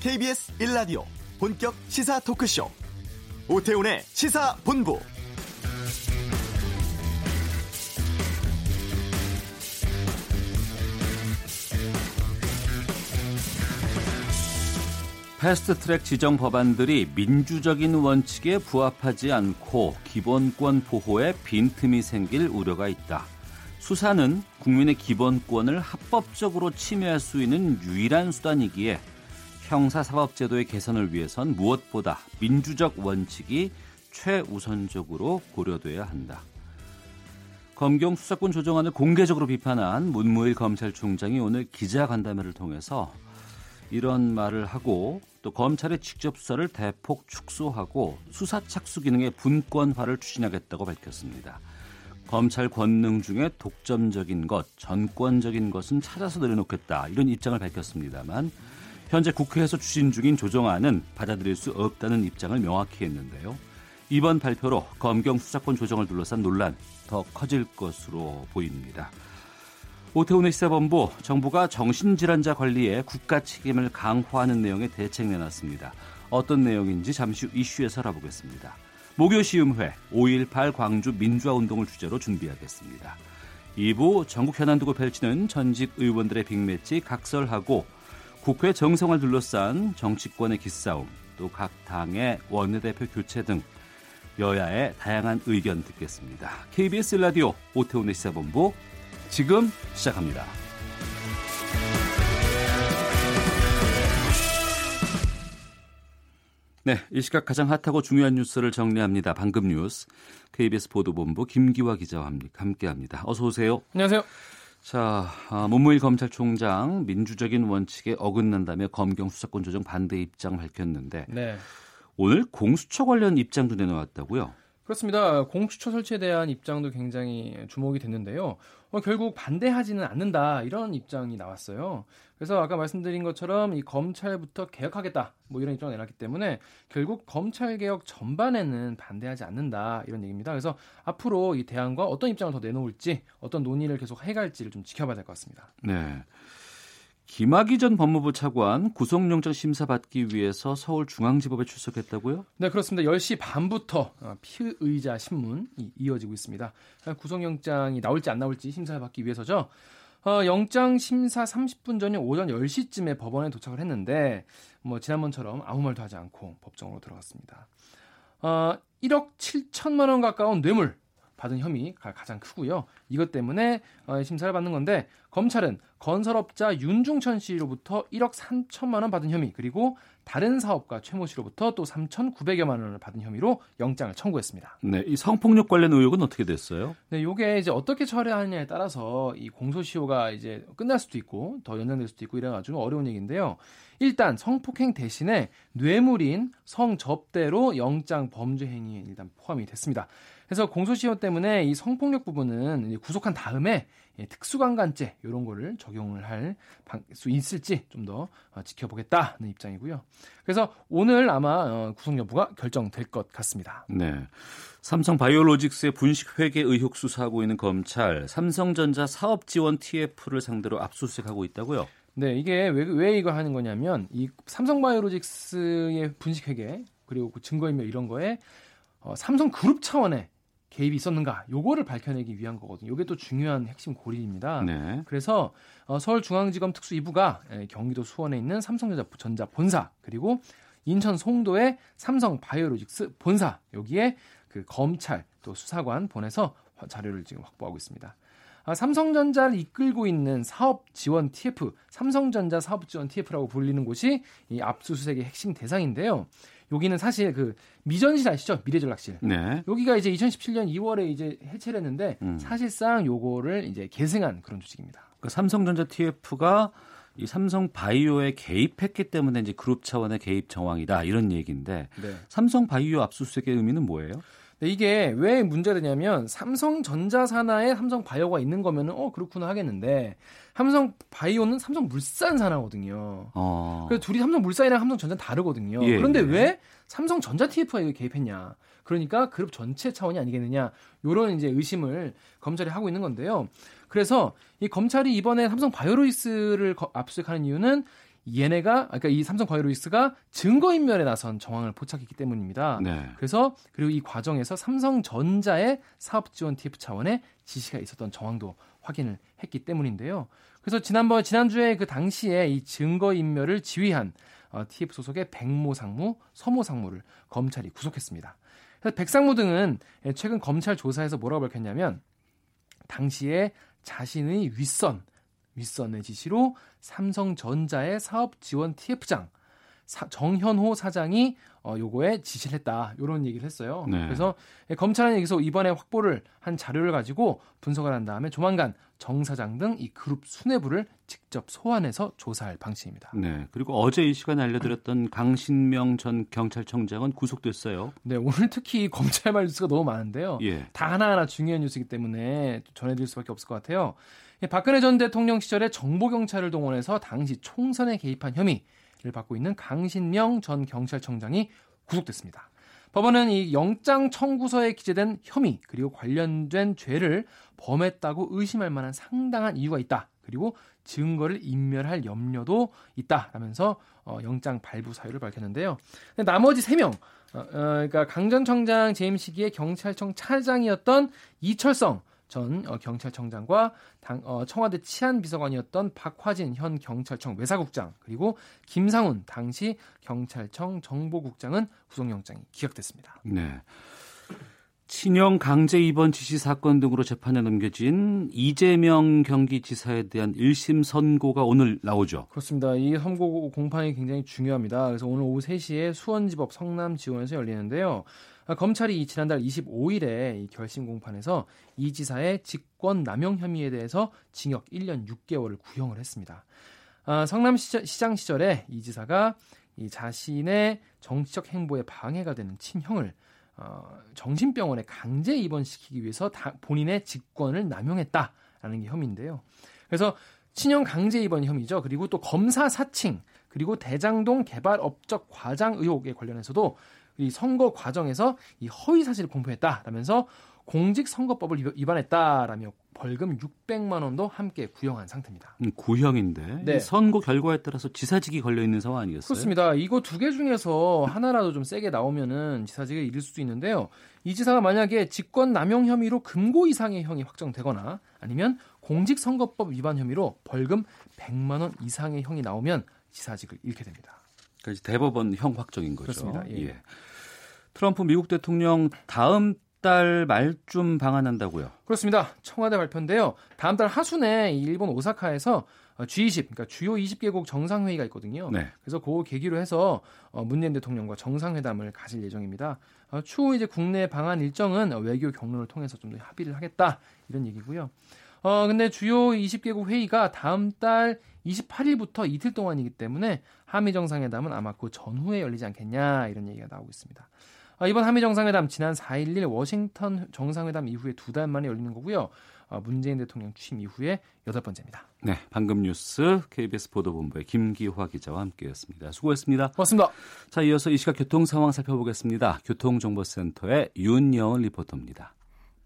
KBS 1라디오 본격 시사 토크쇼 오태훈의 시사본부 패스트트랙 지정 법안들이 민주적인 원칙에 부합하지 않고 기본권 보호에 빈틈이 생길 우려가 있다. 수사는 국민의 기본권을 합법적으로 침해할 수 있는 유일한 수단이기에 형사사법제도의 개선을 위해선 무엇보다 민주적 원칙이 최우선적으로 고려돼야 한다. 검경 수사권 조정안을 공개적으로 비판한 문무일 검찰총장이 오늘 기자간담회를 통해서 이런 말을 하고 또 검찰의 직접 수사를 대폭 축소하고 수사 착수 기능의 분권화를 추진하겠다고 밝혔습니다. 검찰 권능 중에 독점적인 것, 전권적인 것은 찾아서 내려놓겠다 이런 입장을 밝혔습니다만 현재 국회에서 추진 중인 조정안은 받아들일 수 없다는 입장을 명확히 했는데요. 이번 발표로 검경 수사권 조정을 둘러싼 논란 더 커질 것으로 보입니다. 오태훈의 시사본부 정부가 정신질환자 관리에 국가 책임을 강화하는 내용의 대책 내놨습니다. 어떤 내용인지 잠시 후 이슈에서 알아보겠습니다. 목요시음회 5.18 광주 민주화운동을 주제로 준비하겠습니다. 2부 전국 현안 두고 펼치는 전직 의원들의 빅매치 각설하고 국회 정성을 둘러싼 정치권의 기싸움 또 각 당의 원내대표 교체 등 여야의 다양한 의견 듣겠습니다. KBS 라디오 오태훈의 시사본부 지금 시작합니다. 네, 이 시각 가장 핫하고 중요한 뉴스를 정리합니다. 방금 뉴스 KBS 보도본부 김기화 기자와 함께합니다. 어서 오세요. 안녕하세요. 자, 아, 문무일 검찰총장 민주적인 원칙에 어긋난다며 검경 수사권 조정 반대 입장 밝혔는데 네. 오늘 공수처 관련 입장도 내놓았다고요? 그렇습니다. 공수처 설치에 대한 입장도 굉장히 주목이 됐는데요. 어, 결국 반대하지는 않는다 이런 입장이 나왔어요. 그래서 아까 말씀드린 것처럼 이 검찰부터 개혁하겠다 뭐 이런 입장을 내놨기 때문에 결국 검찰 개혁 전반에는 반대하지 않는다 이런 얘기입니다. 그래서 앞으로 이 대안과 어떤 입장을 더 내놓을지 어떤 논의를 계속 해갈지를 좀 지켜봐야 될 것 같습니다. 네. 김학의 전 법무부 차관 구속영장 심사 받기 위해서 서울중앙지법에 출석했다고요? 네, 그렇습니다. 10시 반부터 어, 피의자 신문이 이어지고 있습니다. 구속영장이 나올지 안 나올지 심사 받기 위해서죠. 어, 영장 심사 30분 전인 오전 10시쯤에 법원에 도착을 했는데 뭐 지난번처럼 아무 말도 하지 않고 법정으로 들어갔습니다. 어, 1억 7천만 원 가까운 뇌물 받은 혐의가 가장 크고요. 이것 때문에 어, 심사를 받는 건데 검찰은 건설업자 윤중천 씨로부터 1억 3천만 원 받은 혐의 그리고 다른 사업가 최모 씨로부터 또 3,900여만 원을 받은 혐의로 영장을 청구했습니다. 네, 이 성폭력 관련 의혹은 어떻게 됐어요? 네, 요게 이제 어떻게 처리하느냐에 따라서 이 공소시효가 이제 끝날 수도 있고 더 연장될 수도 있고 이래 가지고 어려운 얘기인데요. 일단 성폭행 대신에 뇌물인 성접대로 영장 범죄 행위에 일단 포함이 됐습니다. 그래서 공소시효 때문에 이 성폭력 부분은 구속한 다음에 특수강간죄 이런 거를 적용을 할 수 있을지 좀더 어, 지켜보겠다는 입장이고요. 그래서 오늘 아마 어, 구속 여부가 결정될 것 같습니다. 네. 삼성 바이오로직스의 분식 회계 의혹 수사하고 있는 검찰 삼성전자 사업 지원 TF를 상대로 압수수색하고 있다고요? 네, 이게 왜, 왜 이거 하는 거냐면 이 삼성바이오로직스의 분식 회계 그리고 그 증거인멸 이런 거에 어, 삼성 그룹 차원의 개입이 있었는가 요거를 밝혀내기 위한 거거든요. 이게 또 중요한 핵심 고리입니다. 네. 그래서 어, 서울중앙지검 특수 2부가 에, 경기도 수원에 있는 삼성전자 본사 그리고 인천 송도의 삼성 바이오로직스 본사 여기에 그 검찰 또 수사관 보내서 자료를 지금 확보하고 있습니다. 아, 삼성전자를 이끌고 있는 사업 지원 TF, 삼성전자 사업 지원 TF라고 불리는 곳이 이 압수수색의 핵심 대상인데요. 여기는 사실 그 미전실 아시죠? 미래전략실. 네. 여기가 이제 2017년 2월에 이제 해체를 했는데 음. 사실상 요거를 이제 계승한 그런 조직입니다. 그 삼성전자 TF가 이 삼성 바이오에 개입했기 때문에 이제 그룹 차원의 개입 정황이다 이런 얘기인데 네. 삼성 바이오 압수수색의 의미는 뭐예요? 네, 이게 왜 문제가 되냐면 삼성전자 산하에 삼성 바이오가 있는 거면은 어 그렇구나 하겠는데 삼성 바이오는 삼성 물산 산하거든요. 어. 그래서 둘이 삼성 물산이랑 삼성 전자 다르거든요. 예, 그런데 예. 왜 삼성 전자 TF가 이거 개입했냐? 그러니까 그룹 전체 차원이 아니겠느냐? 요런 이제 의심을 검찰이 하고 있는 건데요. 그래서 이 검찰이 이번에 삼성 바이오로이스를 압수수색하는 이유는 얘네가 그러니까 이 삼성 바이오로직스가 증거 인멸에 나선 정황을 포착했기 때문입니다. 네. 그래서 그리고 이 과정에서 삼성전자의 사업 지원 TF 차원의 지시가 있었던 정황도 확인을 했기 때문인데요. 그래서 지난번 지난주에 그 당시에 이 증거 인멸을 지휘한 어, TF 소속의 백모 상무, 서모 상무를 검찰이 구속했습니다. 그래서 백상무 등은 최근 검찰 조사에서 뭐라고 밝혔냐면 당시에 자신의 윗선 윗선의 지시로 삼성전자의 사업 지원 TF장 사, 정현호 사장이 어, 요거에 지시를 했다. 요런 얘기를 했어요. 네. 그래서 검찰은 여기서 이번에 확보를 한 자료를 가지고 분석을 한 다음에 조만간 정 사장 등 이 그룹 수뇌부를 직접 소환해서 조사할 방침입니다. 네. 그리고 어제 이 시간에 알려드렸던 강신명 전 경찰청장은 구속됐어요. 네. 오늘 특히 검찰 말 뉴스가 너무 많은데요. 예. 다 하나하나 중요한 뉴스이기 때문에 전해드릴 수밖에 없을 것 같아요. 예, 박근혜 전 대통령 시절에 정보경찰을 동원해서 당시 총선에 개입한 혐의를 받고 있는 강신명 전 경찰청장이 구속됐습니다. 법원은 이 영장 청구서에 기재된 혐의 그리고 관련된 죄를 범했다고 의심할 만한 상당한 이유가 있다. 그리고 증거를 인멸할 염려도 있다라면서 어, 영장 발부 사유를 밝혔는데요. 나머지 3명, 어, 어, 그러니까 강전 청장 재임 시기에 경찰청 차장이었던 이철성 전 어, 경찰청장과 당, 어, 청와대 치안비서관이었던 박화진 현 경찰청 외사국장 그리고 김상훈 당시 경찰청 정보국장은 구속영장이 기각됐습니다. 네. 친형 강제 입원 지시 사건 등으로 재판에 넘겨진 이재명 경기지사에 대한 1심 선고가 오늘 나오죠. 그렇습니다. 이 선고 공판이 굉장히 중요합니다. 그래서 오늘 오후 3시에 수원지법 성남지원에서 열리는데요. 아, 검찰이 지난달 25일에 이 결심 공판에서 이 지사의 직권 남용 혐의에 대해서 징역 1년 6개월을 구형을 했습니다. 아, 성남시장 시절에 이 지사가 이 자신의 정치적 행보에 방해가 되는 친형을 어, 정신병원에 강제 입원시키기 위해서 다, 본인의 직권을 남용했다라는 게 혐의인데요. 그래서 친형 강제 입원 혐의죠. 그리고 또 검사 사칭 그리고 대장동 개발 업적 과장 의혹에 관련해서도 이 선거 과정에서 이 허위 사실을 공표했다라면서 공직선거법을 위반했다라며 벌금 600만 원도 함께 구형한 상태입니다. 음, 구형인데 네. 선거 결과에 따라서 지사직이 걸려 있는 상황 아니겠어요? 그렇습니다. 이거 두 개 중에서 하나라도 좀 세게 나오면은 지사직에 이를 수도 있는데요. 이 지사가 만약에 직권 남용 혐의로 금고 이상의 형이 확정되거나 아니면 공직선거법 위반 혐의로 벌금 100만 원 이상의 형이 나오면 지사직을 잃게 됩니다. 그러니까 대법원 형 확정인 거죠. 그렇습니다. 예. 예. 트럼프 미국 대통령 다음 달 말쯤 방한한다고요. 그렇습니다. 청와대 발표인데요. 다음 달 하순에 일본 오사카에서 G20, 그러니까 주요 20개국 정상회의가 있거든요. 네. 그래서 그 계기로 해서 어, 문재인 대통령과 정상회담을 가질 예정입니다. 어, 추후 이제 국내 방한 일정은 외교 경로를 통해서 좀 더 합의를 하겠다 이런 얘기고요. 어 근데 주요 20개국 회의가 다음 달 28일부터 이틀 동안이기 때문에 한미 정상회담은 아마 그 전후에 열리지 않겠냐 이런 얘기가 나오고 있습니다. 아, 이번 한미 정상회담 지난 4일 워싱턴 정상회담 이후에 두 달 만에 열리는 거고요. 아, 문재인 대통령 취임 이후에 여덟 번째입니다. 네, 방금 뉴스 KBS 보도본부의 김기화 기자와 함께했습니다. 수고했습니다. 고맙습니다. 자, 이어서 이 시각 교통 상황 살펴보겠습니다. 교통정보센터의 윤여은 리포터입니다.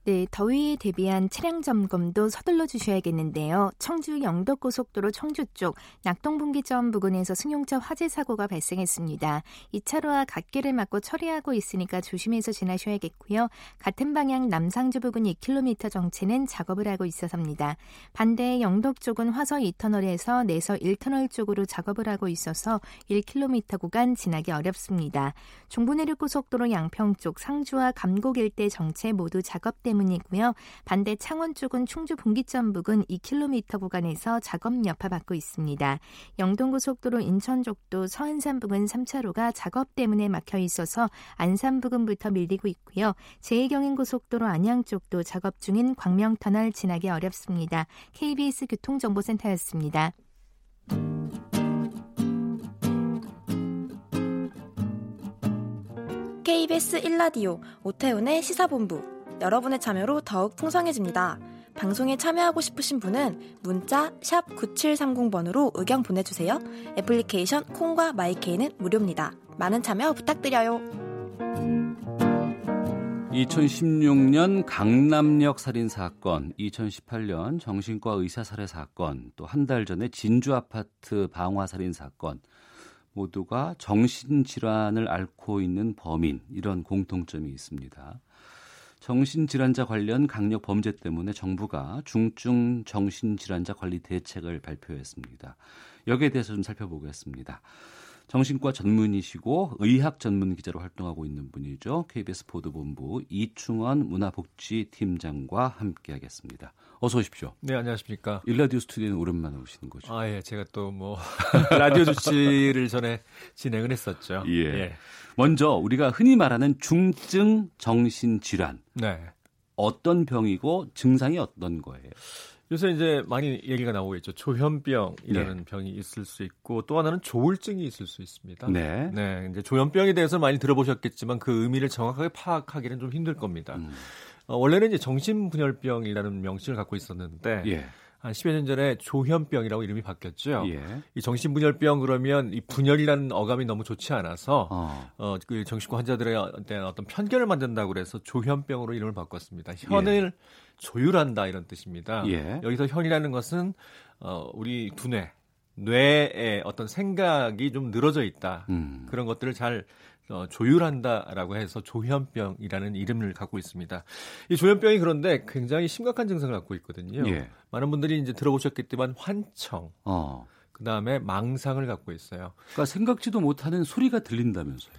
네, 더위에 대비한 차량 점검도 서둘러 주셔야겠는데요. 청주 영덕고속도로 청주 쪽 낙동분기점 부근에서 승용차 화재 사고가 발생했습니다. 이 차로와 갓길을 막고 처리하고 있으니까 조심해서 지나셔야겠고요. 같은 방향 남상주 부근 2km 정체는 작업을 하고 있어서입니다. 반대 영덕 쪽은 화서 2터널에서 내서 1터널 쪽으로 작업을 하고 있어서 1km 구간 지나기 어렵습니다. 중부내륙고속도로 양평 쪽 상주와 감곡 일대 정체 모두 작업됩니다. 때문이고요. 반대 창원 쪽은 충주 분기점 부근 2km 구간에서 작업 여파 받고 있습니다. 영동고속도로 인천 쪽도 서안산 부근 3차로가 작업 때문에 막혀 있어서 안산 부근부터 밀리고 있고요. 제2경인고속도로 안양 쪽도 작업 중인 광명터널 지나기 어렵습니다. KBS 교통정보센터였습니다. KBS 1라디오 오태훈의 시사본부 여러분의 참여로 더욱 풍성해집니다. 방송에 참여하고 싶으신 분은 문자 9730번으로 의견 보내주세요. 애플리케이션 콩과 마이케이는 무료입니다. 많은 참여 부탁드려요. 2016년 강남역 살인 사건, 2018년 정신과 의사 살해 사건, 또 한 달 전에 진주 아파트 방화 살인 사건 모두가 정신 질환을 앓고 있는 범인 이런 공통점이 있습니다. 정신질환자 관련 강력 범죄 때문에 정부가 중증 정신질환자 관리 대책을 발표했습니다. 여기에 대해서 좀 살펴보겠습니다. 정신과 전문이시고 의학 전문 기자로 활동하고 있는 분이죠. KBS 보도본부 이충원 문화복지팀장과 함께하겠습니다. 어서 오십시오. 네, 안녕하십니까. 일라디오 스튜디오는 오랜만에 오시는 거죠. 아, 예. 제가 또 뭐 라디오 주치를 전에 진행을 했었죠. 예. 예. 먼저 우리가 흔히 말하는 중증 정신 질환. 네. 어떤 병이고 증상이 어떤 거예요? 요새 이제 많이 얘기가 나오고 있죠. 조현병이라는 네. 병이 있을 수 있고 또 하나는 조울증이 있을 수 있습니다. 네. 네. 이제 조현병에 대해서 많이 들어보셨겠지만 그 의미를 정확하게 파악하기는 좀 힘들 겁니다. 음. 어, 원래는 이제 정신분열병이라는 명칭을 갖고 있었는데 예. 한 10여 년 전에 조현병이라고 이름이 바뀌었죠. 예. 이 정신분열병 그러면 이 분열이라는 어감이 너무 좋지 않아서 어, 어 그 정신과 환자들의 어떤 편견을 만든다고 그래서 조현병으로 이름을 바꿨습니다. 현을 예. 조율한다 이런 뜻입니다. 예. 여기서 현이라는 것은 어 우리 두뇌 뇌의 어떤 생각이 좀 늘어져 있다. 음. 그런 것들을 잘 어, 조율한다라고 해서 조현병이라는 이름을 갖고 있습니다. 이 조현병이 그런데 굉장히 심각한 증상을 갖고 있거든요. 예. 많은 분들이 이제 들어보셨겠지만 환청, 어. 그 다음에 망상을 갖고 있어요. 그러니까 생각지도 못하는 소리가 들린다면서요.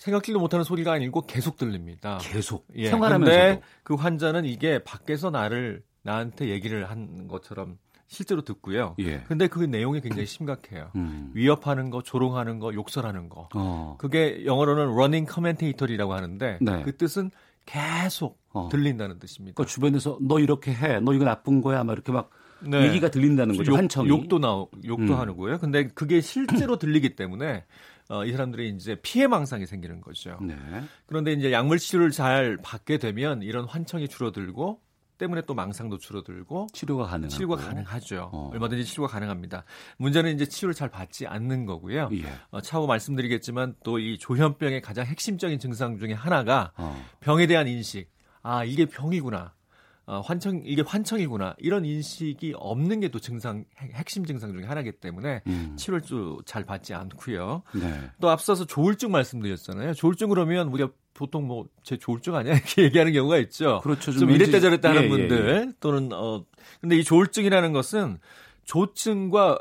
생각지도 못하는 소리가 아니고 계속 들립니다. 계속 예. 생활하면서도. 그 환자는 이게 밖에서 나를 나한테 얘기를 한 것처럼 실제로 듣고요. 예. 근데 그 내용이 굉장히 심각해요. 음. 위협하는 거, 조롱하는 거, 욕설하는 거. 어. 그게 영어로는 running commentator이라고 하는데 네. 그 뜻은 계속 어. 들린다는 뜻입니다. 그 주변에서 너 이렇게 해, 너 이거 나쁜 거야, 막 이렇게 막 네. 얘기가 들린다는 거죠. 욕, 한청이. 욕도 나오, 욕도 음. 하는 거예요. 근데 그게 실제로 들리기 때문에 어, 이 사람들이 이제 피해 망상이 생기는 거죠. 네. 그런데 이제 약물 치료를 잘 받게 되면 이런 환청이 줄어들고 때문에 또 망상도 줄어들고 치료가 가능. 치료가 가능하죠. 어. 얼마든지 치료가 가능합니다. 문제는 이제 치료를 잘 받지 않는 거고요. 예. 어, 차후 말씀드리겠지만 또 이 조현병의 가장 핵심적인 증상 중에 하나가 어. 병에 대한 인식. 아 이게 병이구나. 어, 환청 이게 환청이구나. 이런 인식이 없는 게 또 증상 핵- 핵심 증상 중에 하나이기 때문에 음. 치료를 좀잘 받지 않고요. 네. 또 앞서서 조울증 말씀드렸잖아요. 조울증 그러면 우리가 보통 뭐 제 조울증 아니야 이렇게 얘기하는 경우가 있죠. 그렇죠. 좀 왠지- 이랬다 저랬다 하는 예, 예, 분들 예. 또는 어 근데 이 조울증이라는 것은 조증과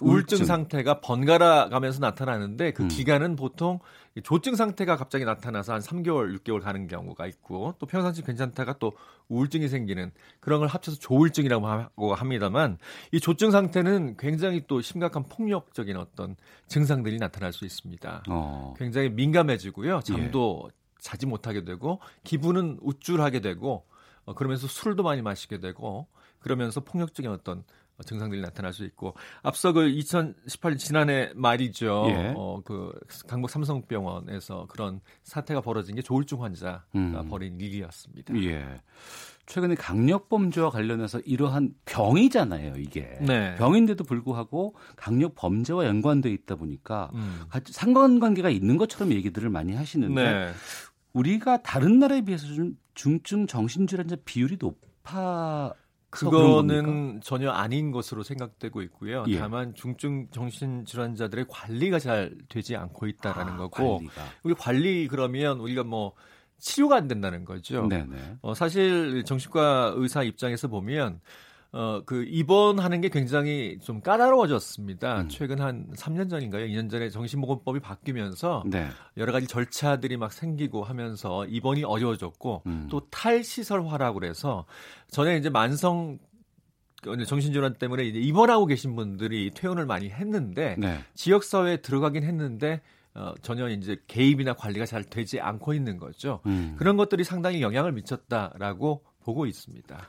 우울증, 우울증. 상태가 번갈아 가면서 나타나는데 그 음. 기간은 보통 이 조증 상태가 갑자기 나타나서 한 3개월, 6개월 가는 경우가 있고 또 평상시 괜찮다가 또 우울증이 생기는 그런 걸 합쳐서 조울증이라고 하고 합니다만 이 조증 상태는 굉장히 또 심각한 폭력적인 어떤 증상들이 나타날 수 있습니다. 어. 굉장히 민감해지고요. 잠도 자지 못하게 되고 기분은 우쭐하게 되고 어, 그러면서 술도 많이 마시게 되고 그러면서 폭력적인 어떤 증상들이 나타날 수 있고 앞서 그 2018년 지난해 말이죠. 예. 어, 그 강북 삼성병원에서 그런 사태가 벌어진 게 조울증 환자가 음. 벌인 일이었습니다. 예. 최근에 강력 범죄와 관련해서 이러한 병이잖아요, 이게. 네. 병인데도 불구하고 강력 범죄와 연관돼 있다 보니까 음. 상관관계가 있는 것처럼 얘기들을 많이 하시는데 네. 우리가 다른 나라에 비해서 좀 중증 정신질환자 비율이 높아 그거는 전혀 아닌 것으로 생각되고 있고요. 예. 다만 중증 정신 질환자들의 관리가 잘 되지 않고 있다라는 아, 거고 관리가. 우리 관리 그러면 우리가 뭐 치료가 안 된다는 거죠. 네네. 어, 사실 정신과 의사 입장에서 보면 어, 그 입원하는 게 굉장히 좀 까다로워졌습니다. 음. 최근 한 3년 전인가요? 2년 전에 정신보건법이 바뀌면서 네. 여러 가지 절차들이 막 생기고 하면서 입원이 어려워졌고 음. 또 탈시설화라고 그래서 전에 이제 만성 정신질환 때문에 이제 입원하고 계신 분들이 퇴원을 많이 했는데 네. 지역 사회에 들어가긴 했는데 어, 전혀 이제 개입이나 관리가 잘 되지 않고 있는 거죠. 음. 그런 것들이 상당히 영향을 미쳤다라고 보고 있습니다.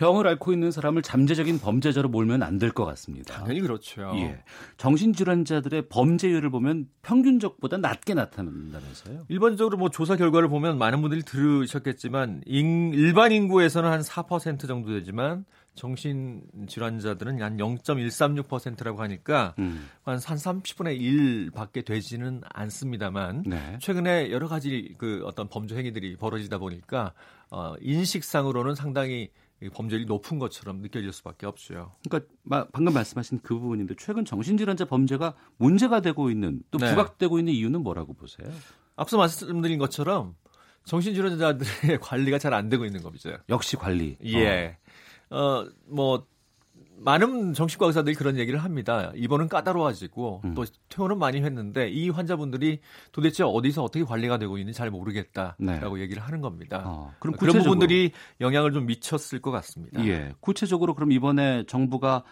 병을 앓고 있는 사람을 잠재적인 범죄자로 몰면 안 될 것 같습니다. 당연히 그렇죠. 예. 정신질환자들의 범죄율을 보면 평균적보다 낮게 나타난다면서요? 일반적으로 뭐 조사 결과를 보면 많은 분들이 들으셨겠지만 인, 일반 인구에서는 한 4% 정도 되지만 정신 질환자들은 한 0.136%라고 하니까 음. 한 30분의 1밖에 되지는 않습니다만 네. 최근에 여러 가지 그 어떤 범죄 행위들이 벌어지다 보니까 어, 인식상으로는 상당히 범죄율이 높은 것처럼 느껴질 수밖에 없죠. 그러니까 마, 방금 말씀하신 그 부분인데 최근 정신질환자 범죄가 문제가 되고 있는 또 네. 부각되고 있는 이유는 뭐라고 보세요? 앞서 말씀드린 것처럼 정신질환자들의 관리가 잘 안 되고 있는 거죠. 역시 관리. 예. 어, 뭐, 많은 정신과 의사들이 그런 얘기를 합니다. 입원은 까다로워지고 음. 또 퇴원은 많이 했는데 이 환자분들이 도대체 어디서 어떻게 관리가 되고 있는지 잘 모르겠다라고 얘기를 하는 겁니다. 어, 그럼 그런 구체적으로 부분들이 영향을 좀 미쳤을 것 같습니다. 예. 구체적으로 그럼 이번에 정부가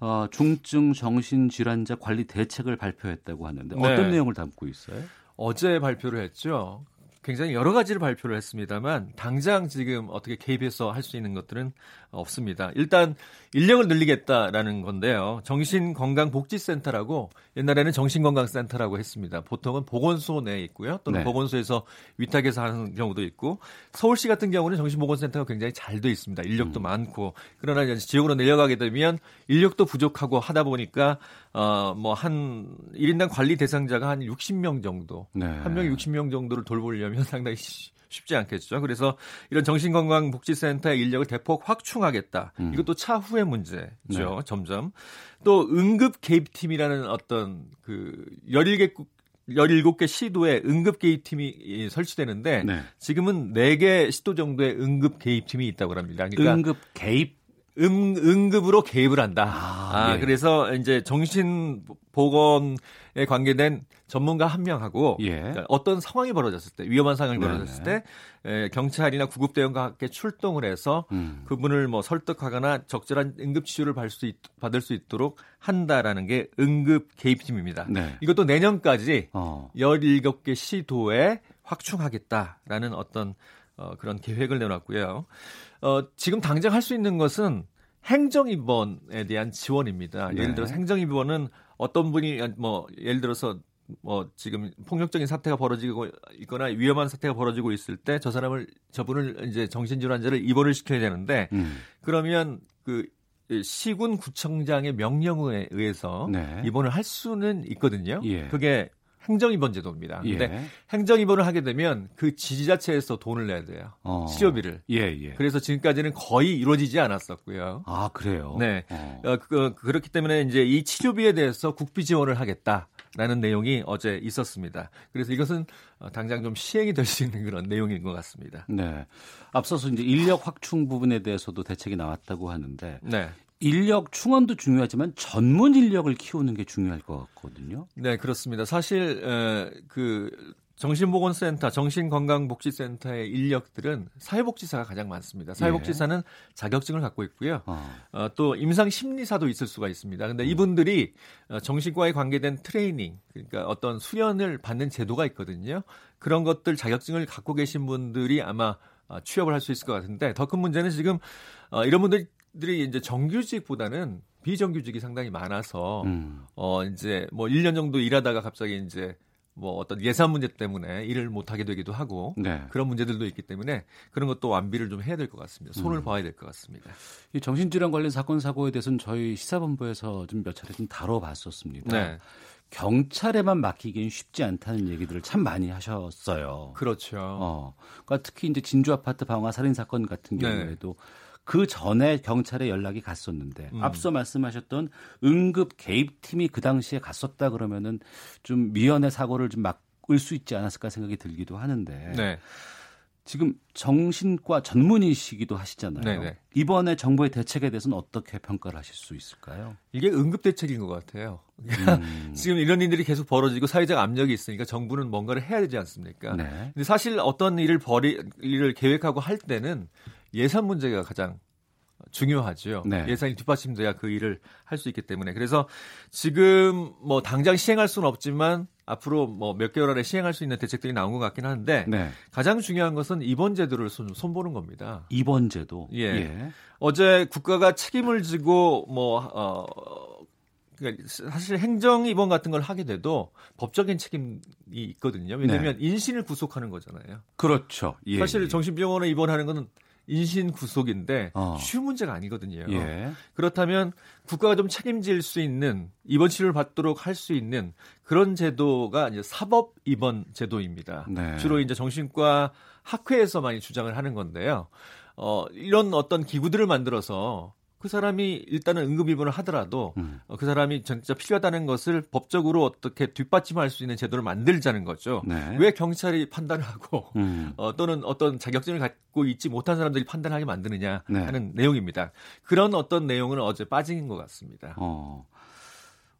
어, 중증 정신질환자 관리 대책을 발표했다고 하는데 네. 어떤 내용을 담고 있어요? 어제 발표를 했죠. 굉장히 여러 가지를 발표를 했습니다만 당장 지금 어떻게 개입해서 할 수 있는 것들은 없습니다. 일단 인력을 늘리겠다라는 건데요. 정신건강복지센터라고 옛날에는 정신건강센터라고 했습니다. 보통은 보건소 내에 있고요. 또는 네. 보건소에서 위탁해서 하는 경우도 있고 서울시 같은 경우는 정신보건센터가 굉장히 잘 돼 있습니다. 인력도 많고 그러나 이제 지역으로 내려가게 되면 인력도 부족하고 하다 보니까 어뭐한 1인당 관리 대상자가 한 60명 정도 네. 한 명이 60명 정도를 돌보려면 상당히 쉬- 쉽지 않겠죠. 그래서 이런 정신건강복지센터의 인력을 대폭 확충하겠다. 음. 이것도 차후의 문제죠. 네. 점점. 또 응급 개입팀이라는 어떤 그 17개 17개 시도에 응급 개입팀이 설치되는데 네. 지금은 지금은 4개 시도 정도의 응급 개입팀이 있다고 합니다. 그러니까 응급 개입 음, 응급으로 개입을 한다. 아, 아, 예. 그래서 이제 정신보건에 관계된 전문가 한 명하고 예. 그러니까 어떤 상황이 벌어졌을 때, 위험한 상황이 네네. 벌어졌을 때 에, 경찰이나 구급대원과 함께 출동을 해서 음. 그분을 뭐 설득하거나 적절한 응급 치료를 받을 수, 있, 받을 수 있도록 한다라는 게 응급 개입팀입니다. 네. 이것도 내년까지 어. 17개 시도에 확충하겠다라는 어떤 어, 그런 계획을 내놨고요. 어, 지금 당장 할 수 있는 것은 행정입원에 대한 지원입니다. 네. 예를 들어서 행정입원은 어떤 분이 뭐 예를 들어서 뭐 지금 폭력적인 사태가 벌어지고 있거나 위험한 사태가 벌어지고 있을 때 저 사람을 저분을 이제 정신질환자를 입원을 시켜야 되는데 음. 그러면 그 시군 구청장의 명령에 의해서 네. 입원을 할 수는 있거든요. 예. 그게 행정입원 제도입니다. 예. 근데 행정입원을 하게 되면 그 지자체에서 돈을 내야 돼요. 어. 치료비를. 예, 예. 그래서 지금까지는 거의 이루어지지 않았었고요. 아, 그래요. 네. 어. 어, 그, 그렇기 때문에 이제 이 치료비에 대해서 국비 지원을 하겠다 라는 내용이 어제 있었습니다. 그래서 이것은 어, 당장 좀 시행이 될 수 있는 그런 내용인 것 같습니다. 네. 앞서서 이제 인력 확충 부분에 대해서도 대책이 나왔다고 하는데 네. 인력 충원도 중요하지만 전문 인력을 키우는 게 중요할 것 같거든요. 네, 그렇습니다. 사실 에, 그 정신보건센터, 정신건강복지센터의 인력들은 사회복지사가 가장 많습니다. 사회복지사는 자격증을 갖고 있고요. 어. 어, 또 임상심리사도 있을 수가 있습니다. 근데 이분들이 어, 정신과에 관계된 트레이닝, 그러니까 어떤 수련을 받는 제도가 있거든요. 그런 것들 자격증을 갖고 계신 분들이 아마 어, 취업을 할 수 있을 것 같은데 더 큰 문제는 지금 어, 이런 분들이 이제 정규직보다는 비정규직이 상당히 많아서 음. 어 이제 뭐 1년 정도 일하다가 갑자기 이제 뭐 어떤 예산 문제 때문에 일을 못 하게 되기도 하고 네. 그런 문제들도 있기 때문에 그런 것도 완비를 좀 해야 될 것 같습니다. 손을 음. 봐야 될 것 같습니다. 이 정신질환 관련 사건 사고에 대해서는 저희 시사본부에서 좀 몇 차례 좀 다뤄봤었습니다. 네. 경찰에만 맡기기는 쉽지 않다는 얘기들을 참 많이 하셨어요. 그렇죠. 어, 그러니까 특히 이제 진주 아파트 방화 살인 사건 같은 네. 경우에도 그 전에 경찰에 연락이 갔었는데 음. 앞서 말씀하셨던 응급 개입팀이 그 당시에 갔었다 그러면은 좀 미연의 사고를 좀 막을 수 있지 않았을까 생각이 들기도 하는데 네. 지금 정신과 전문의시기도 하시잖아요. 네네. 이번에 정부의 대책에 대해서는 어떻게 평가를 하실 수 있을까요? 이게 응급 대책인 것 같아요. 음. 지금 이런 일들이 계속 벌어지고 사회적 압력이 있으니까 정부는 뭔가를 해야 되지 않습니까? 네. 근데 사실 어떤 일을 벌이 일을 계획하고 할 때는 예산 문제가 가장 중요하죠. 네. 예산이 뒷받침돼야 그 일을 할 수 있기 때문에 그래서 지금 뭐 당장 시행할 수는 없지만 앞으로 뭐 몇 개월 안에 시행할 수 있는 대책들이 나온 것 같긴 한데 네. 가장 중요한 것은 입원 제도를 손, 손보는 겁니다. 입원 제도. 예. 어제 국가가 책임을 지고 뭐 어. 그러니까 사실 행정 입원 같은 걸 하게 돼도 법적인 책임이 있거든요. 왜냐하면 인신을 구속하는 거잖아요. 그렇죠. 예, 사실 예. 정신병원에 입원하는 거는 인신 구속인데 어. 쉬운 문제가 아니거든요. 예. 그렇다면 국가가 좀 책임질 수 있는 입원 치료를 받도록 할 수 있는 그런 제도가 이제 사법 입원 제도입니다. 네. 주로 이제 정신과 학회에서 많이 주장을 하는 건데요. 어, 이런 어떤 기구들을 만들어서 그 사람이 일단은 응급 입원을 하더라도 음. 어, 그 사람이 진짜 필요하다는 것을 법적으로 어떻게 뒷받침할 수 있는 제도를 만들자는 거죠. 네. 왜 경찰이 판단을 하고 음. 어, 또는 어떤 자격증을 갖고 있지 못한 사람들이 판단하게 만드느냐 네. 하는 내용입니다. 그런 어떤 내용은 어제 빠진 것 같습니다. 어.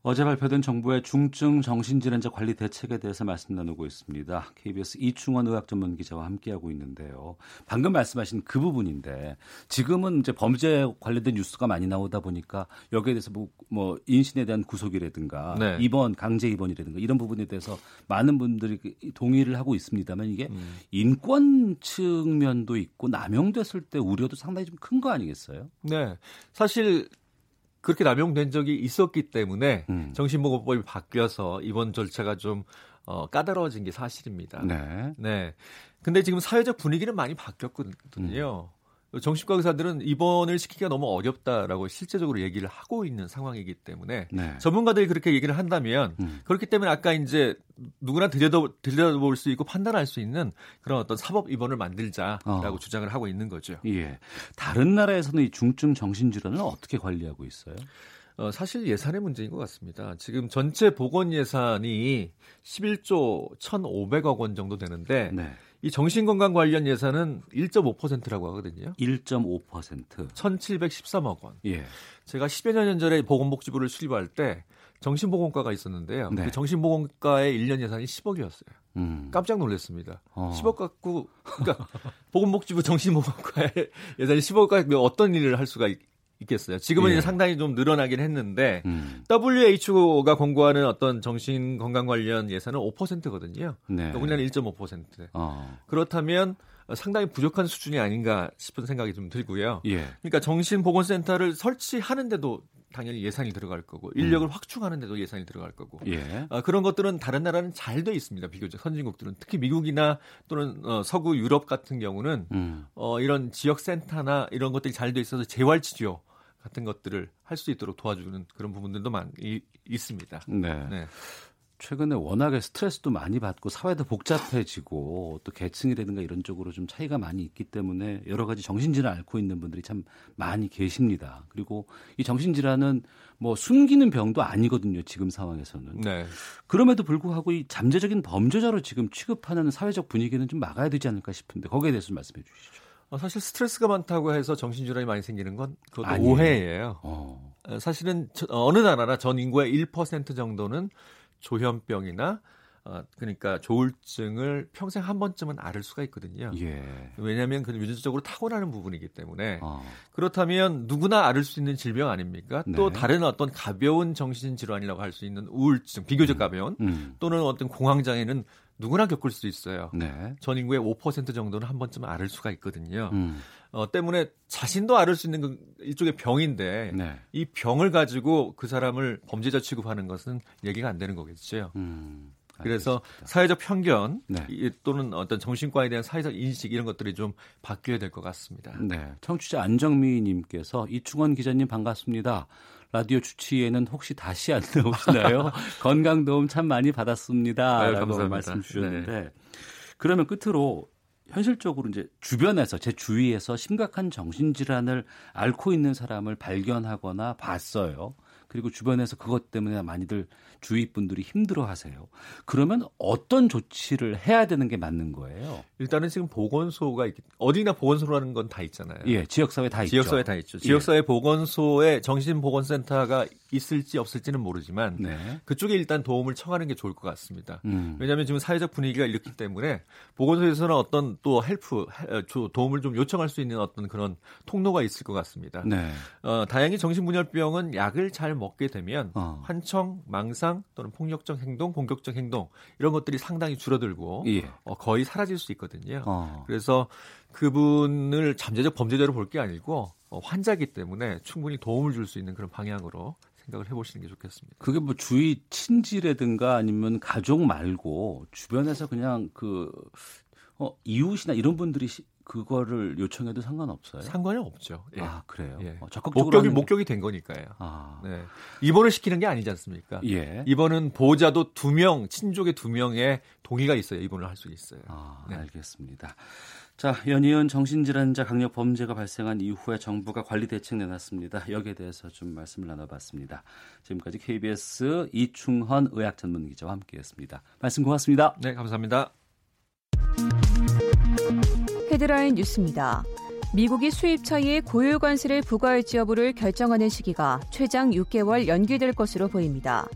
어제 발표된 정부의 중증 정신질환자 관리 대책에 대해서 말씀 나누고 있습니다. KBS 이충원 의학 전문 기자와 함께하고 있는데요. 방금 말씀하신 그 부분인데 지금은 이제 범죄 관련된 뉴스가 많이 나오다 보니까 여기에 대해서 뭐, 뭐 인신에 대한 구속이라든가 네. 입원, 강제 입원이라든가 이런 부분에 대해서 많은 분들이 그 동의를 하고 있습니다만 이게 음. 인권 측면도 있고 남용됐을 때 우려도 상당히 좀 큰 거 아니겠어요? 네. 사실 그렇게 남용된 적이 있었기 때문에 음. 정신보건법이 바뀌어서 입원 절차가 좀 어, 까다로워진 게 사실입니다. 네. 네. 근데 지금 사회적 분위기는 많이 바뀌었거든요. 정신과 의사들은 입원을 시키기가 너무 어렵다라고 실제적으로 얘기를 하고 있는 상황이기 때문에 네. 전문가들이 그렇게 얘기를 한다면 음. 그렇기 때문에 아까 이제 누구나 들여다, 들여다볼 수 있고 판단할 수 있는 그런 어떤 사법 입원을 만들자라고 어. 주장을 하고 있는 거죠. 예. 다른 나라에서는 이 중증 정신 질환을 어떻게 관리하고 있어요? 어, 사실 예산의 문제인 것 같습니다. 지금 전체 보건 예산이 11조 1,500억 원 정도 되는데 네. 이 정신건강 관련 예산은 1.5%라고 하거든요. 1.5%. 1,713억 원. 예. 제가 10여 년 전에 보건복지부를 출입할 때 정신보건과가 있었는데요. 네. 그 정신보건과의 1년 예산이 10억이었어요. 음. 깜짝 놀랐습니다. 어. 10억 갖고 그러니까 보건복지부 정신보건과의 예산이 10억 갖고 어떤 일을 할 수가 있, 겠어요 지금은 예. 이제 상당히 좀 늘어나긴 했는데 음. WHO가 공고하는 어떤 정신 건강 관련 예산은 5%거든요. 네. 우리나라는 1.5%. 어. 그렇다면 상당히 부족한 수준이 아닌가 싶은 생각이 좀 들고요. 예. 그러니까 정신보건센터를 설치하는데도 당연히 예산이 들어갈 거고 인력을 확충하는데도 예산이 들어갈 거고 음. 예. 아, 그런 것들은 다른 나라는 잘 돼 있습니다. 비교적 선진국들은 특히 미국이나 또는 어, 서구 유럽 같은 경우는 음. 어, 이런 지역 센터나 이런 것들이 잘 돼 있어서 재활 치료 같은 것들을 할 수 있도록 도와주는 그런 부분들도 많 이 있습니다. 네. 네. 최근에 워낙에 스트레스도 많이 받고 사회도 복잡해지고 또 계층이라든가 이런 쪽으로 좀 차이가 많이 있기 때문에 여러 가지 정신질환 앓고 있는 분들이 참 많이 계십니다. 그리고 이 정신질환은 뭐 숨기는 병도 아니거든요. 지금 상황에서는. 네. 그럼에도 불구하고 이 잠재적인 범죄자로 지금 취급하는 사회적 분위기는 좀 막아야 되지 않을까 싶은데 거기에 대해서 좀 말씀해 주시죠. 어, 사실 스트레스가 많다고 해서 정신질환이 많이 생기는 건 그것도 아니에요. 오해예요. 어. 어, 사실은 저- 어느 나라나 전 인구의 1% 정도는 조현병이나 어, 그러니까 조울증을 평생 한 번쯤은 앓을 수가 있거든요. 예. 왜냐하면 그 유전적으로 타고나는 부분이기 때문에 어. 그렇다면 누구나 앓을 수 있는 질병 아닙니까? 또 네. 다른 어떤 가벼운 정신 질환이라고 할 수 있는 우울증, 비교적 가벼운 음. 또는 어떤 공황 장애는 누구나 겪을 수 있어요. 네. 전 인구의 5% 정도는 한 번쯤 앓을 수가 있거든요. 음. 어, 때문에 자신도 앓을 수 있는 그 일종의 병인데 네. 이 병을 가지고 그 사람을 범죄자 취급하는 것은 얘기가 안 되는 거겠죠. 음. 그래서. 사회적 편견 네. 이- 또는 어떤 정신과에 대한 사회적 인식 이런 것들이 좀 바뀌어야 될 것 같습니다. 네. 청취자 안정미님께서 이충원 기자님 반갑습니다. 라디오 주치에는 혹시 다시 안 나오시나요? 건강 도움 참 많이 받았습니다. 아유, 라고 감사합니다. 말씀 주셨는데 그러면 끝으로 현실적으로 이제 주변에서 제 주위에서 심각한 정신질환을 앓고 있는 사람을 발견하거나 봤어요. 그리고 주변에서 그것 때문에 많이들 주위 분들이 힘들어하세요. 그러면 어떤 조치를 해야 되는 게 맞는 거예요? 일단은 지금 보건소가 있, 어디나 보건소라는 건 다 있잖아요. 예, 지역사회 다 있죠. 지역사회 다 있죠. 예. 지역사회 보건소에 정신보건센터가 있을지 없을지는 모르지만 네. 그쪽에 일단 도움을 청하는 게 좋을 것 같습니다. 음. 왜냐하면 지금 사회적 분위기가 이렇기 때문에 보건소에서는 어떤 또 help 도움을 좀 요청할 수 있는 어떤 그런 통로가 있을 것 같습니다. 네. 어, 다행히 정신분열병은 약을 잘 먹게 되면 어. 환청, 망상 또는 폭력적 행동, 공격적 행동 이런 것들이 상당히 줄어들고 예. 어, 거의 사라질 수 있거든요. 어. 그래서 그분을 잠재적 범죄자로 볼 게 아니고 어, 환자기 때문에 충분히 도움을 줄 수 있는 그런 방향으로 생각을 해보시는 게 좋겠습니다. 그게 뭐 주위 친지라든가 아니면 가족 말고 주변에서 그냥 그 어, 이웃이나 이런 분들이 시, 그거를 요청해도 상관없어요. 상관은 없죠. 예. 아 그래요. 예. 어, 적극적으로 목격이 목격이 된 거니까요. 아 네. 입원을 시키는 게 아니지 않습니까? 예. 입원은 보호자도 두 명, 친족의 두 명의 동의가 있어야 입원을 할 수 있어요. 아, 네. 알겠습니다. 자, 연이은 정신질환자 강력 범죄가 발생한 이후에 정부가 관리 대책 내놨습니다. 여기에 대해서 좀 말씀을 나눠봤습니다. 지금까지 KBS 이충헌 의학 전문 기자와 함께했습니다. 말씀 고맙습니다. 네, 감사합니다. 헤드라인 뉴스입니다. 미국이 수입차에 고유 관세를 부과할지 여부를 결정하는 시기가 최장 6개월 연기될 것으로 보입니다.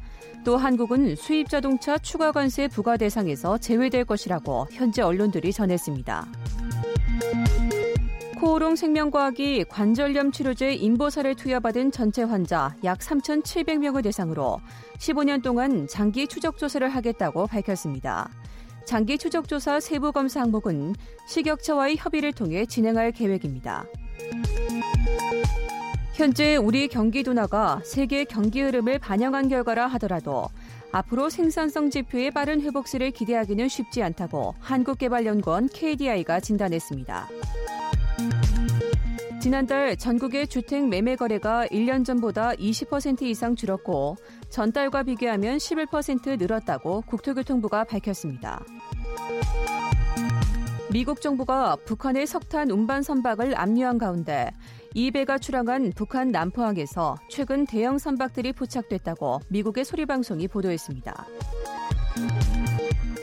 또 한국은 수입 자동차 추가 관세 부과 대상에서 제외될 것이라고 현재 언론들이 전했습니다. 코오롱 생명과학이 관절염 치료제 인보사를 투여받은 전체 환자 약 3,700명을 대상으로 15년 동안 장기 추적 조사를 하겠다고 밝혔습니다. 장기 추적 조사 세부 검사 항목은 식약처와의 협의를 통해 진행할 계획입니다. 현재 우리 경기 둔화가 세계 경기 흐름을 반영한 결과라 하더라도 앞으로 생산성 지표의 빠른 회복세를 기대하기는 쉽지 않다고 한국개발연구원 KDI가 진단했습니다. 지난달 전국의 주택 매매 거래가 1년 전보다 20% 이상 줄었고 전달과 비교하면 11% 늘었다고 국토교통부가 밝혔습니다. 미국 정부가 북한의 석탄 운반 선박을 압류한 가운데 이 배가 출항한 북한 남포항에서 최근 대형 선박들이 포착됐다고 미국의 소리방송이 보도했습니다.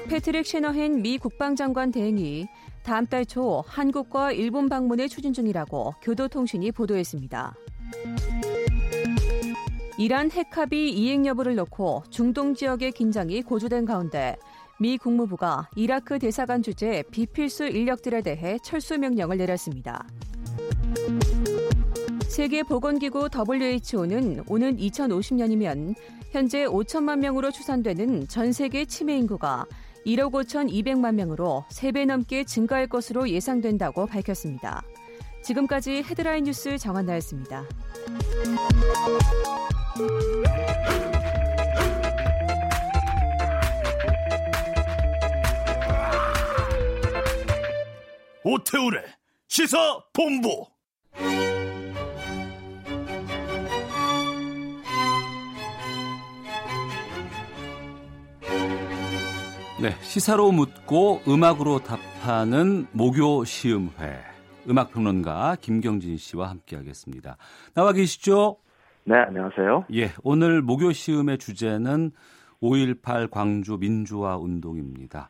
패트릭 셰너헨 미 국방장관 대행이 다음 달 초 한국과 일본 방문을 추진 중이라고 교도통신이 보도했습니다. 이란 핵합의 이행 여부를 놓고 중동 지역의 긴장이 고조된 가운데 미 국무부가 이라크 대사관 주재 비필수 인력들에 대해 철수 명령을 내렸습니다. 세계보건기구 WHO는 오는 2050년이면 현재 5천만 명으로 추산되는 전 세계 치매 인구가 1억 5천2백만 명으로 3배 넘게 증가할 것으로 예상된다고 밝혔습니다. 지금까지 헤드라인 뉴스 정한나였습니다. 오태우래 시사 본부 네, 시사로 묻고 음악으로 답하는 목요 시음회. 음악평론가 김경진 씨와 함께하겠습니다. 나와 계시죠? 네, 안녕하세요. 예, 오늘 목요 시음의 주제는 5.18 광주 민주화 운동입니다.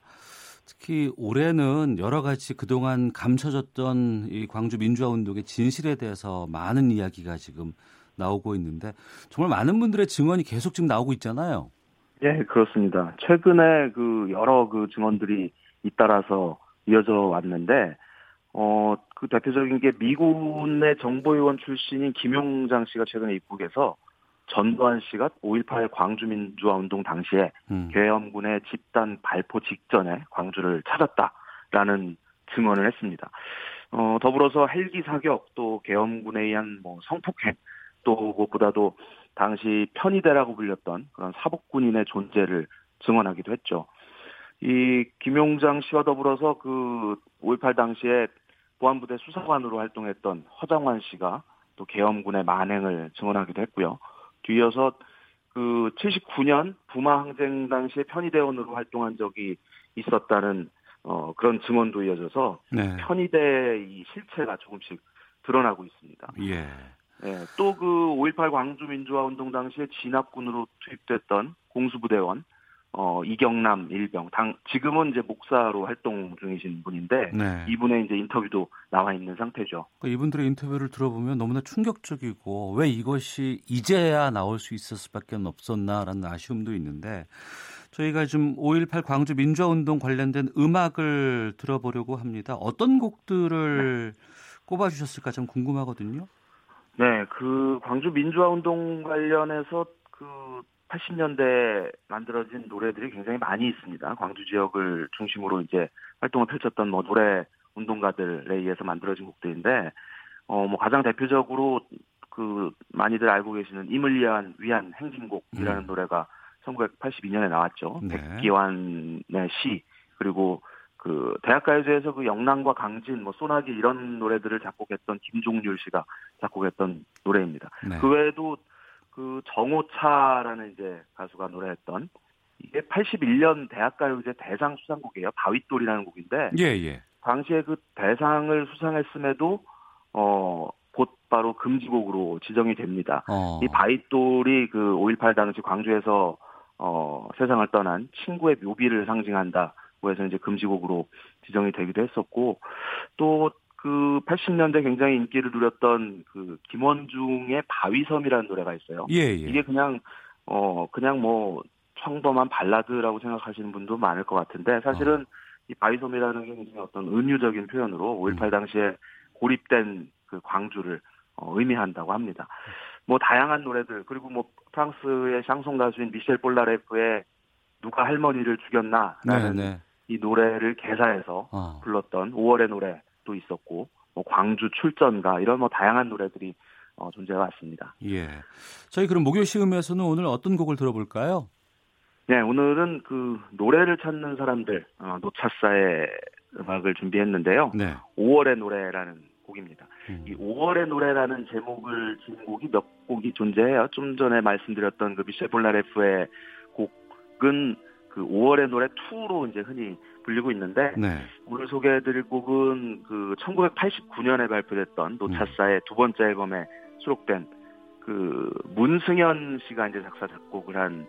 특히 올해는 여러 가지 그동안 감춰졌던 이 광주 민주화 운동의 진실에 대해서 많은 이야기가 지금 나오고 있는데 정말 많은 분들의 증언이 계속 지금 나오고 있잖아요. 예, 그렇습니다. 최근에 그 여러 그 증언들이 잇따라서 이어져 왔는데, 어, 그 대표적인 게 미군의 정보위원 출신인 김용장 씨가 최근에 입국해서 전두환 씨가 5.18 광주민주화 운동 당시에 음. 계엄군의 집단 발포 직전에 광주를 찾았다라는 증언을 했습니다. 어, 더불어서 헬기 사격 또 계엄군에 의한 뭐 성폭행 또 무엇보다도 당시 편의대라고 불렸던 그런 사복군인의 존재를 증언하기도 했죠. 이 김용장 씨와 더불어서 그 5.18 당시에 보안부대 수사관으로 활동했던 허장환 씨가 또 계엄군의 만행을 증언하기도 했고요. 뒤이어서 그 79년 부마 항쟁 당시에 편의대원으로 활동한 적이 있었다는 어 그런 증언도 이어져서 네. 편의대의 이 실체가 조금씩 드러나고 있습니다. 예. 예, 또 그 5.18 광주 민주화 운동 당시에 진압군으로 투입됐던 공수부대원 어, 이경남 일병, 당, 지금은 이제 목사로 활동 중이신 분인데, 네. 이분의 이제 인터뷰도 나와 있는 상태죠. 그러니까 이분들의 인터뷰를 들어보면 너무나 충격적이고 왜 이것이 이제야 나올 수 있을 수밖에 없었나라는 아쉬움도 있는데 저희가 좀5.18 광주 민주화운동 관련된 음악을 들어보려고 합니다. 어떤 곡들을 꼽아주셨을까 좀 궁금하거든요. 네, 그 광주 민주화 운동 관련해서 그 80년대 만들어진 노래들이 굉장히 많이 있습니다. 광주 지역을 중심으로 이제 활동을 펼쳤던 뭐 노래 운동가들에 의해서 만들어진 곡들인데 어 뭐 가장 대표적으로 그 많이들 알고 계시는 임을 위한 위한 행진곡이라는 음. 노래가 1982년에 나왔죠. 네. 백기환의 시 그리고 그 대학가요제에서 그 영남과 강진, 뭐 소나기 이런 노래들을 작곡했던 김종률 씨가 작곡했던 노래입니다. 네. 그 외에도 그 정오차라는 이제 가수가 노래했던 이게 81년 대학가요제 대상 수상곡이에요. 바윗돌이라는 곡인데 예, 예. 당시에 그 대상을 수상했음에도 어 곧바로 금지곡으로 지정이 됩니다. 어. 이 바윗돌이 그 5.18 당시 광주에서 어 세상을 떠난 친구의 묘비를 상징한다고 해서 이제 금지곡으로 지정이 되기도 했었고 또 그 80년대 굉장히 인기를 누렸던 그 김원중의 바위섬이라는 노래가 있어요. 예, 예. 이게 그냥 어 그냥 뭐 평범한 발라드라고 생각하시는 분도 많을 것 같은데 사실은 이 바위섬이라는 게 굉장히 어떤 은유적인 표현으로 5.18 당시에 고립된 그 광주를 어, 의미한다고 합니다. 뭐 다양한 노래들 그리고 뭐 프랑스의 샹송 가수인 미셸 볼라레프의 누가 할머니를 네, 죽였나라는 네. 이 노래를 개사해서 어. 불렀던 5월의 노래 도 있었고 뭐 광주 출전가 이런 뭐 다양한 노래들이 어, 존재해 왔습니다. 예. 저희 그럼 목요 시음에서는 오늘 어떤 곡을 들어볼까요? 네, 오늘은 그 노래를 찾는 사람들 어, 노차사의 음악을 준비했는데요. 네. 5월의 노래라는 곡입니다. 음. 이 5월의 노래라는 제목을 지닌 곡이 몇 곡이 존재해요. 좀 전에 말씀드렸던 그 미셸 볼라레프의 곡은 그 5월의 노래 2로 이제 흔히 불리고 있는데 네. 오늘 소개해드릴 곡은 그 1989년에 발표됐던 노차사의 두 번째 앨범에 수록된 그 문승현 씨가 이제 작사 작곡을 한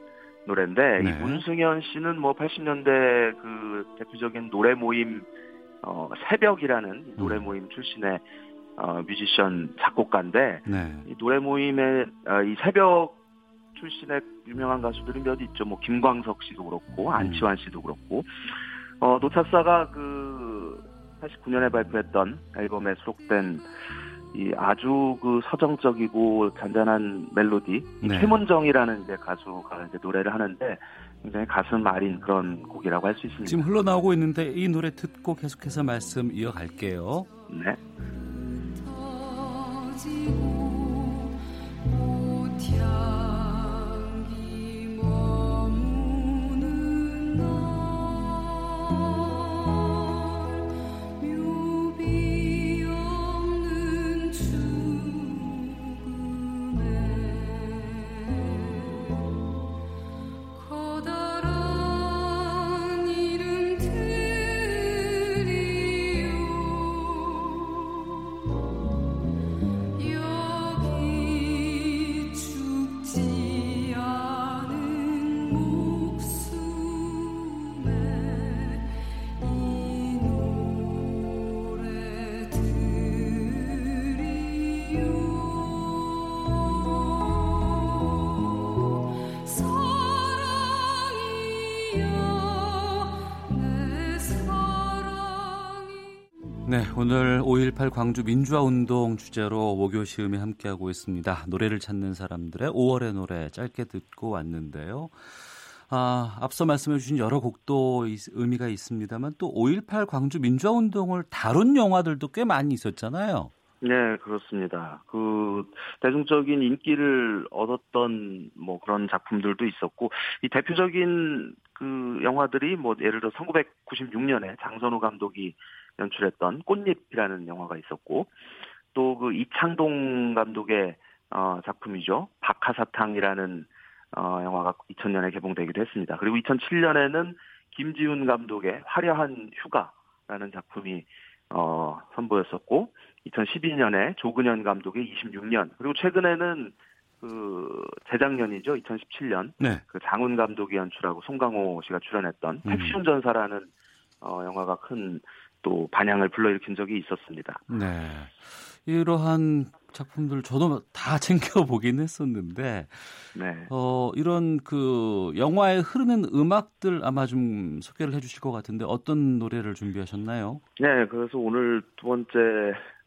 노래인데 네. 이 문승현 씨는 뭐 80년대 그 대표적인 노래 모임 어 새벽이라는 노래 음. 모임 출신의 어 뮤지션 작곡가인데 네. 이 노래 모임에 어, 이 새벽 출신의 유명한 가수들이 몇 있죠. 뭐 김광석 씨도 그렇고 안치환 씨도 그렇고 어 노차사가 그 89년에 발표했던 앨범에 수록된 이 아주 그 서정적이고 잔잔한 멜로디 네. 최문정이라는 이제 가수가 이제 노래를 하는데 굉장히 가슴 아린 그런 곡이라고 할 수 있습니다. 지금 흘러나오고 있는데 이 노래 듣고 계속해서 말씀 이어갈게요. 네. 커다란 오늘 5.18 광주 민주화 운동 주제로 목요 시음이 함께하고 있습니다. 노래를 찾는 사람들의 5월의 노래 짧게 듣고 왔는데요. 아, 앞서 말씀해 주신 여러 곡도 있- 의미가 있습니다만 또 5.18 광주 민주화 운동을 다룬 영화들도 꽤 많이 있었잖아요. 네, 그렇습니다. 그 대중적인 인기를 얻었던 뭐 그런 작품들도 있었고 이 대표적인 그 영화들이 뭐 예를 들어 1996년에 장선우 감독이 연출했던 꽃잎이라는 영화가 있었고 또 그 이창동 감독의 어 작품이죠. 박하사탕이라는 어 영화가 2000년에 개봉되기도 했습니다. 그리고 2007년에는 김지훈 감독의 화려한 휴가라는 작품이 어 선보였었고 2012년에 조근현 감독의 26년 그리고 최근에는 그 재작년이죠 2017년 네. 그 장훈 감독이 연출하고 송강호 씨가 출연했던 음. 택시운전사라는 어, 영화가 큰 또 반향을 불러일으킨 적이 있었습니다. 네. 이러한 작품들 저도 다 챙겨 보긴 했었는데 네. 어 이런 그 영화에 흐르는 음악들 아마 좀 소개를 해 주실 것 같은데 어떤 노래를 준비하셨나요? 네, 그래서 오늘 두 번째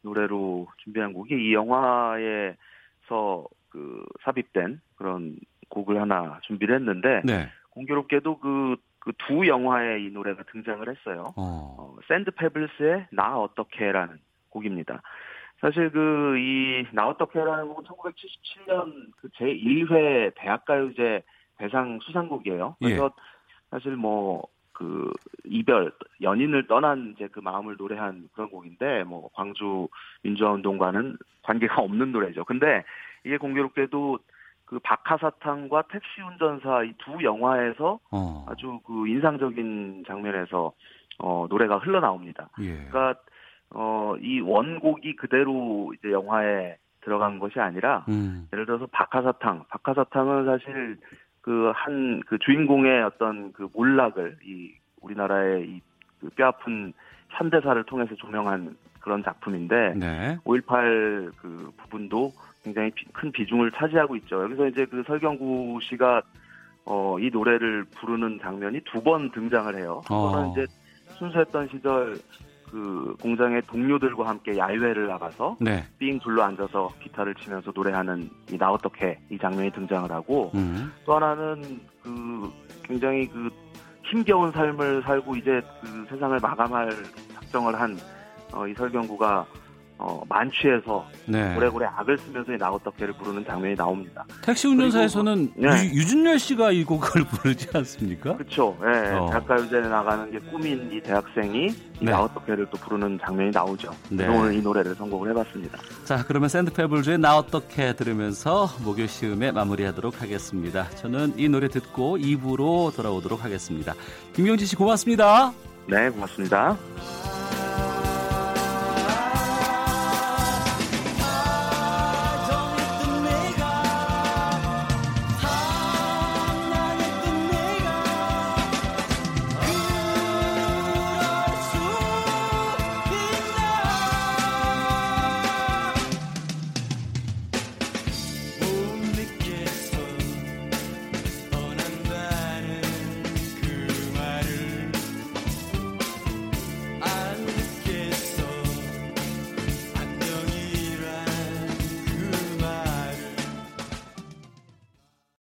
노래로 준비한 곡이 이 영화에서 그 삽입된 그런 곡을 하나 준비를 했는데 네. 공교롭게도 그 그 두 영화에 이 노래가 등장을 했어요. 어. 어, 샌드 페블스의 나 어떻게라는 곡입니다. 사실 그 이 나 어떻게라는 곡은 1977년 그 제1회 대학가요제 대상 수상곡이에요. 그래서 사실 뭐 그 이별 연인을 떠난 이제 그 마음을 노래한 그런 곡인데 뭐 광주 민주화 운동과는 관계가 없는 노래죠. 근데 이게 공교롭게도 그 박하사탕과 택시 운전사 이 두 영화에서 어. 아주 그 인상적인 장면에서 어 노래가 흘러나옵니다. 예. 그러니까 어이 원곡이 그대로 이제 영화에 들어간 것이 아니라 음. 예를 들어서 박하사탕, 박하사탕은 사실 그 한그 주인공의 어떤 그 몰락을 이 우리나라의 이 그 뼈아픈 현대사를 통해서 조명한 그런 작품인데 네. 5.18 그 부분도 굉장히 비- 큰 비중을 차지하고 있죠. 여기서 이제 그 설경구 씨가 어, 이 노래를 부르는 장면이 두 번 등장을 해요. 한 어. 번은 이제 순수했던 시절 그 공장의 동료들과 함께 야외를 나가서 네. 삥 둘러 앉아서 기타를 치면서 노래하는 이 나 어떻게 이 장면이 등장을 하고 음. 또 하나는 그 굉장히 그 힘겨운 삶을 살고 이제 그 세상을 마감할 작정을 한 어, 이 설경구가 어, 만취해서 네. 고래고래 악을 쓰면서 이나 어떻게를 부르는 장면이 나옵니다. 택시 운전사에서는 그리고- 네. 유, 유준열 씨가 이 곡을 부르지 않습니까? 그렇죠. 예, 어. 대학가요제에 나가는 게 꿈인 이 대학생이 이 네. 나 어떻게를 또 부르는 장면이 나오죠. 네. 오늘 이 노래를 선곡을 해봤습니다. 자, 그러면 샌드페블즈의 나 어떻게 들으면서 목요 시음에 마무리하도록 하겠습니다. 저는 이 노래 듣고 2부로 돌아오도록 하겠습니다. 김경진 씨 고맙습니다. 네, 고맙습니다.